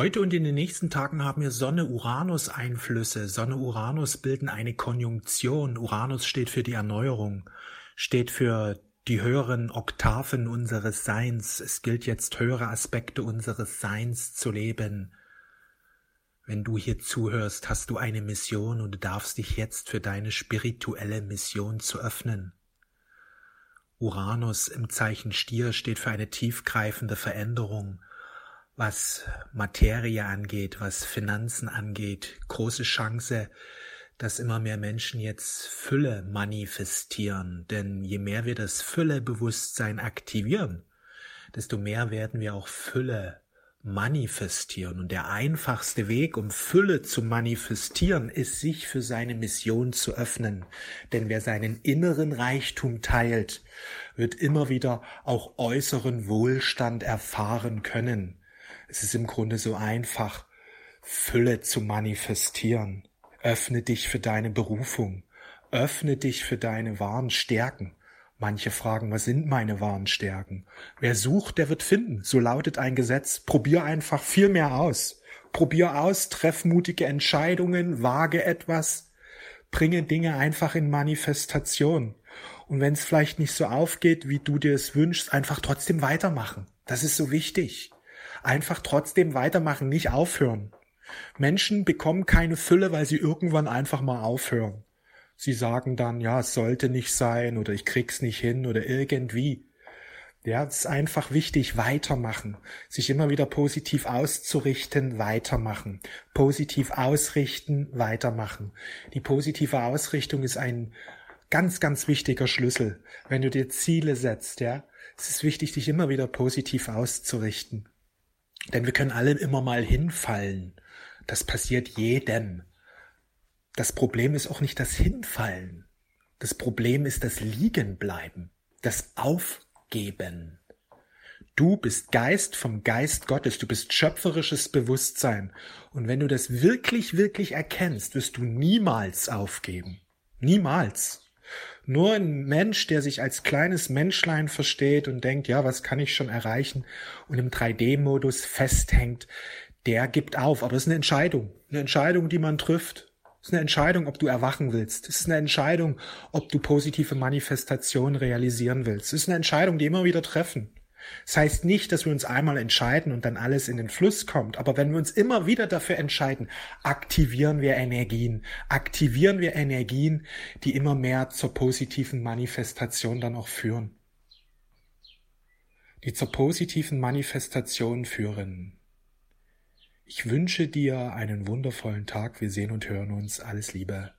Heute und in den nächsten Tagen haben wir Sonne-Uranus-Einflüsse. Sonne-Uranus bilden eine Konjunktion. Uranus steht für die Erneuerung, steht für die höheren Oktaven unseres Seins. Es gilt jetzt höhere Aspekte unseres Seins zu leben. Wenn du hier zuhörst, hast du eine Mission und du darfst dich jetzt für deine spirituelle Mission zu öffnen. Uranus im Zeichen Stier steht für eine tiefgreifende Veränderung, was Materie angeht, was Finanzen angeht. Große Chance, dass immer mehr Menschen jetzt Fülle manifestieren. Denn je mehr wir das Füllebewusstsein aktivieren, desto mehr werden wir auch Fülle manifestieren. Und der einfachste Weg, um Fülle zu manifestieren, ist, sich für seine Mission zu öffnen. Denn wer seinen inneren Reichtum teilt, wird immer wieder auch äußeren Wohlstand erfahren können. Es ist im Grunde so einfach, Fülle zu manifestieren. Öffne dich für deine Berufung. Öffne dich für deine wahren Stärken. Manche fragen, was sind meine wahren Stärken? Wer sucht, der wird finden. So lautet ein Gesetz. Probier einfach viel mehr aus. Probier aus, treff mutige Entscheidungen, wage etwas, bringe Dinge einfach in Manifestation. Und wenn es vielleicht nicht so aufgeht, wie du dir es wünschst, einfach trotzdem weitermachen. Das ist so wichtig. Einfach trotzdem weitermachen, nicht aufhören. Menschen bekommen keine Fülle, weil sie irgendwann einfach mal aufhören. Sie sagen dann, ja, es sollte nicht sein oder ich krieg's nicht hin oder irgendwie. Ja, es ist einfach wichtig, weitermachen, sich immer wieder positiv auszurichten, weitermachen, positiv ausrichten, weitermachen. Die positive Ausrichtung ist ein ganz, ganz wichtiger Schlüssel. Wenn du dir Ziele setzt, ja, es ist wichtig, dich immer wieder positiv auszurichten. Denn wir können alle immer mal hinfallen. Das passiert jedem. Das Problem ist auch nicht das Hinfallen. Das Problem ist das Liegenbleiben, das Aufgeben. Du bist Geist vom Geist Gottes, du bist schöpferisches Bewusstsein. Und wenn du das wirklich, wirklich erkennst, wirst du niemals aufgeben. Niemals. Nur ein Mensch, der sich als kleines Menschlein versteht und denkt, ja, was kann ich schon erreichen und im 3D-Modus festhängt, der gibt auf. Aber es ist eine Entscheidung. Eine Entscheidung, die man trifft. Es ist eine Entscheidung, ob du erwachen willst. Es ist eine Entscheidung, ob du positive Manifestationen realisieren willst. Es ist eine Entscheidung, die immer wieder treffen. Das heißt nicht, dass wir uns einmal entscheiden und dann alles in den Fluss kommt. Aber wenn wir uns immer wieder dafür entscheiden, aktivieren wir Energien. Aktivieren wir Energien, die immer mehr zur positiven Manifestation dann auch führen. Die zur positiven Manifestation führen. Ich wünsche dir einen wundervollen Tag. Wir sehen und hören uns. Alles Liebe.